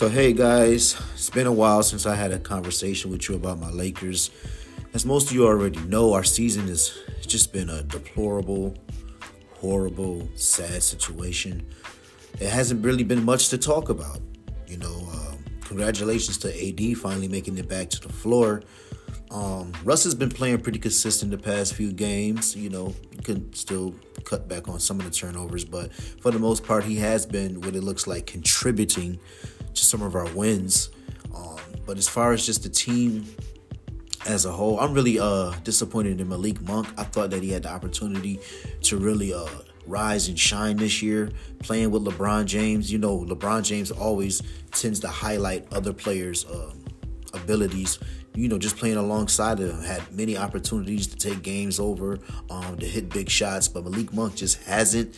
So, hey guys, it's been a while since I had a conversation with you about my Lakers. As most of you already know, our season has just been a deplorable, horrible, sad situation. It hasn't really been much to talk about. You know, um, congratulations to AD finally making it back to the floor. Um, Russ has been playing pretty consistent the past few games. You know, can still cut back on some of the turnovers, but for the most part, he has been what it looks like contributing to some of our wins. Um, but as far as just the team as a whole, I'm really uh, disappointed in Malik Monk. I thought that he had the opportunity to really uh, rise and shine this year, playing with LeBron James. You know, LeBron James always tends to highlight other players' uh, abilities. You know, just playing alongside of him, had many opportunities to take games over, um, to hit big shots, but Malik Monk just hasn't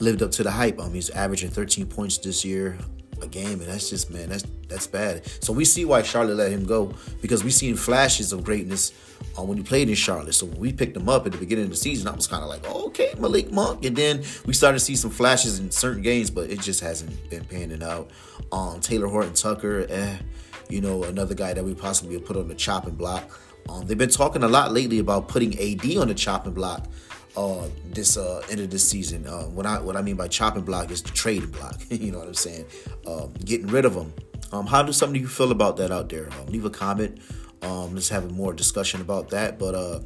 lived up to the hype. Um, he's averaging 13 points this year, a game, and that's just man, that's that's bad. So we see why Charlotte let him go because we seen flashes of greatness uh, when he played in Charlotte. So when we picked him up at the beginning of the season, I was kind of like, okay, Malik Monk, and then we started to see some flashes in certain games, but it just hasn't been panning out. Um, Talen Horton-Tucker, eh, you know, another guy that we possibly put on the chopping block. Um, they've been talking a lot lately about putting AD on the chopping block uh, this uh, end of this season. Uh, what I what I mean by chopping block is the trading block. you know what I'm saying? Um, getting rid of them. Um, how do some of you feel about that out there? Um, leave a comment. Um, let's have a more discussion about that. But uh,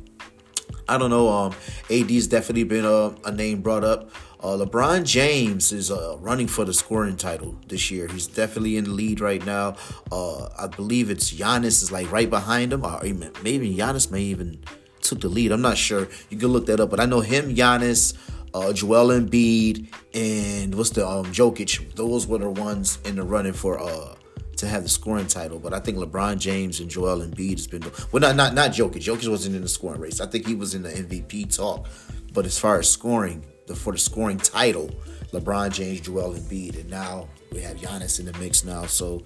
I don't know. Um, AD's definitely been a, a name brought up. Uh, LeBron James is uh, running for the scoring title this year. He's definitely in the lead right now. Uh, I believe it's Giannis is like right behind him, or even, maybe Giannis may even took the lead. I'm not sure. You can look that up, but I know him, Giannis, uh, Joel Embiid, and what's the um Jokic. Those were the ones in the running for uh to have the scoring title. But I think LeBron James and Joel Embiid has been well, not not not Jokic. Jokic wasn't in the scoring race. I think he was in the MVP talk. But as far as scoring, the for the scoring title, LeBron James, Joel Embiid, and now we have Giannis in the mix now. So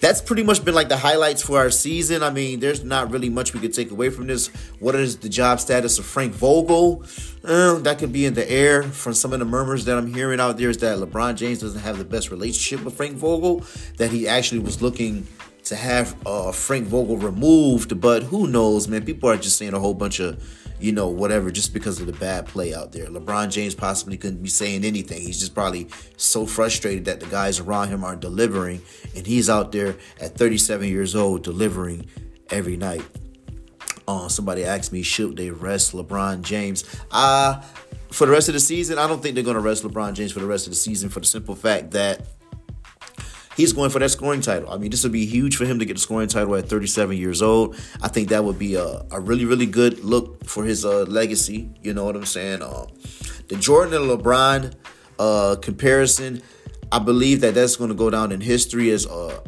that's pretty much been like the highlights for our season. I mean, there's not really much we could take away from this. What is the job status of Frank Vogel? Uh, that could be in the air. From some of the murmurs that I'm hearing out there, is that LeBron James doesn't have the best relationship with Frank Vogel. That he actually was looking to have uh, Frank Vogel removed, but who knows, man? People are just saying a whole bunch of you know, whatever, just because of the bad play out there. LeBron James possibly couldn't be saying anything. He's just probably so frustrated that the guys around him aren't delivering, and he's out there at 37 years old delivering every night. Uh, somebody asked me, should they rest LeBron James? Uh, for the rest of the season, I don't think they're going to rest LeBron James for the rest of the season for the simple fact that he's going for that scoring title. I mean, this would be huge for him to get the scoring title at 37 years old. I think that would be a, a really, really good look for his uh, legacy. You know what I'm saying? Uh, the Jordan and LeBron uh, comparison, I believe that that's going to go down in history as a,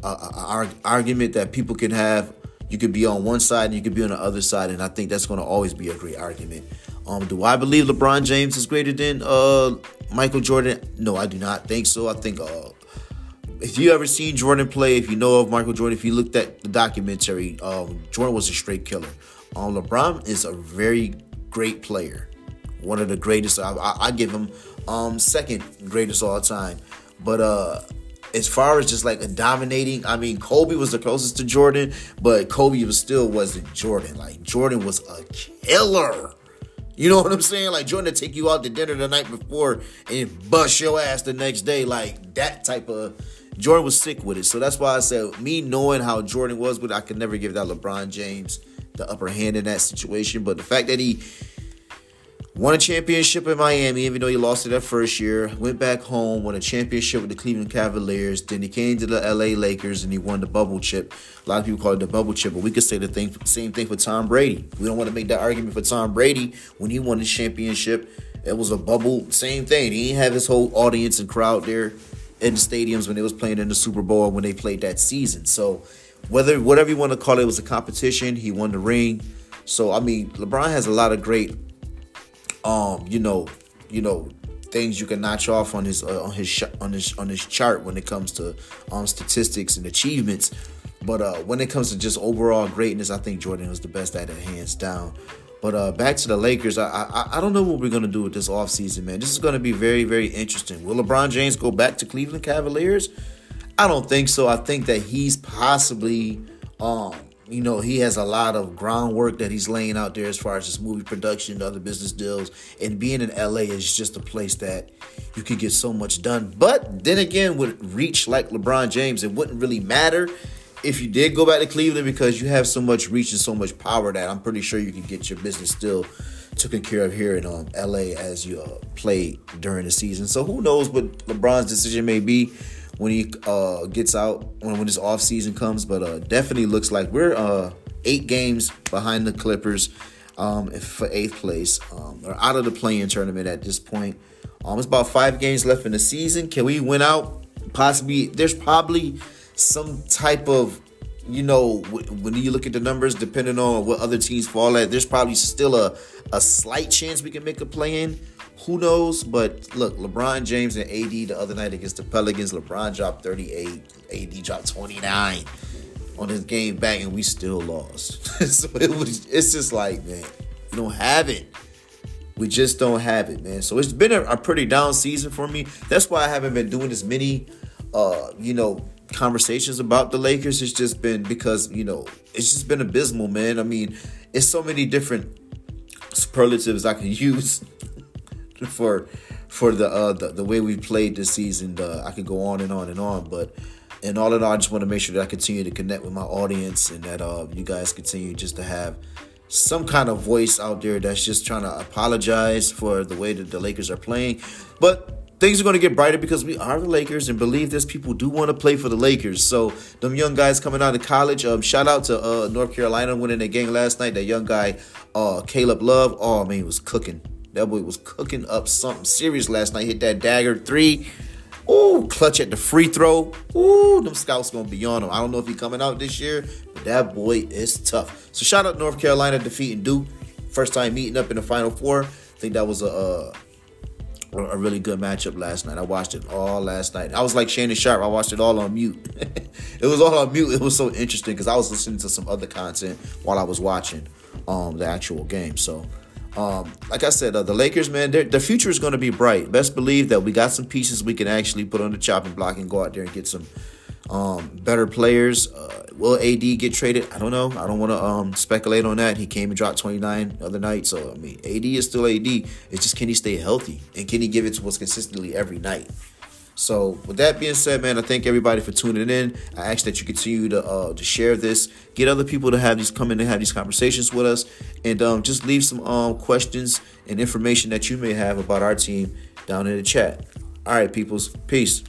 argument that people can have. You could be on one side and you could be on the other side, and I think that's going to always be a great argument. Um, do I believe LeBron James is greater than uh, Michael Jordan? No, I do not think so. I think uh, if you ever seen Jordan play, if you know of Michael Jordan, if you looked at the documentary, um, Jordan was a straight killer. Um, LeBron is a very great player, one of the greatest. I, I, I give him um, second greatest all time. But uh, as far as just like a dominating, I mean, Kobe was the closest to Jordan, but Kobe was still wasn't Jordan. Like Jordan was a killer. You know what I'm saying? Like Jordan to take you out to dinner the night before and bust your ass the next day, like that type of Jordan was sick with it. So that's why I said, me knowing how Jordan was with it, I could never give that LeBron James the upper hand in that situation. But the fact that he won a championship in Miami, even though he lost it that first year, went back home, won a championship with the Cleveland Cavaliers, then he came to the LA Lakers and he won the bubble chip. A lot of people call it the bubble chip, but we could say the thing, same thing for Tom Brady. We don't want to make that argument for Tom Brady when he won the championship. It was a bubble, same thing. He didn't have his whole audience and crowd there in stadiums when they was playing in the Super Bowl when they played that season. So whether whatever you want to call it, it was a competition. He won the ring. So I mean, LeBron has a lot of great, um, you know, you know, things you can notch off on his uh, on his sh- on his on his chart when it comes to um statistics and achievements. But uh, when it comes to just overall greatness, I think Jordan was the best at it, hands down. But uh, back to the Lakers, I, I I don't know what we're gonna do with this offseason, man. This is gonna be very very interesting. Will LeBron James go back to Cleveland Cavaliers? I don't think so. I think that he's possibly, um, you know, he has a lot of groundwork that he's laying out there as far as his movie production, other business deals, and being in LA is just a place that you could get so much done. But then again, with reach like LeBron James, it wouldn't really matter if you did go back to Cleveland because you have so much reach and so much power that I'm pretty sure you can get your business still taken care of here in um, LA as you uh, play during the season. So who knows what LeBron's decision may be when he uh, gets out when, when this off season comes, but uh, definitely looks like we're uh, eight games behind the Clippers um, for eighth place. Um, out of the play-in tournament at this point. Um, it's about five games left in the season. Can we win out? Possibly. There's probably some type of you know when you look at the numbers depending on what other teams fall at there's probably still a, a slight chance we can make a play in. Who knows? But look lebron james and ad the other night against the pelicans lebron dropped 38 ad dropped 29 on his game back and we still lost. So it was it's just like man we don't have it. We just don't have it man. So it's been a, a pretty down season for me. That's why i haven't been doing as many uh you know conversations about the Lakers has just been because, you know, it's just been abysmal, man. I mean, it's so many different superlatives I can use for for the uh the, the way we played this season. Uh, I could go on and on and on, but in all in all, I just want to make sure that I continue to connect with my audience and that uh you guys continue just to have some kind of voice out there that's just trying to apologize for the way that the Lakers are playing. But things are going to get brighter because we are the Lakers and believe this. People do want to play for the Lakers. So them young guys coming out of college. Um, shout out to uh, North Carolina winning the game last night. That young guy, uh, Caleb Love. Oh man, he was cooking. That boy was cooking up something serious last night. Hit that dagger three. Ooh, clutch at the free throw. Ooh, them scouts gonna be on him. I don't know if he coming out this year, but that boy is tough. So shout out North Carolina defeating Duke. First time meeting up in the Final Four. I think that was a. Uh, a really good matchup last night. I watched it all last night. I was like Shannon Sharpe. I watched it all on mute. it was all on mute. It was so interesting because I was listening to some other content while I was watching um, the actual game. So, um, like I said, uh, the Lakers, man, the future is going to be bright. Best believe that we got some pieces we can actually put on the chopping block and go out there and get some um, better players. Uh, will AD get traded? I don't know. I don't want to um, speculate on that. He came and dropped 29 the other night. So, I mean, AD is still AD. It's just can he stay healthy? And can he give it to us consistently every night? So, with that being said, man, I thank everybody for tuning in. I ask that you continue to uh, to share this, get other people to have these come in and have these conversations with us, and um, just leave some um, questions and information that you may have about our team down in the chat. All right, peoples, peace.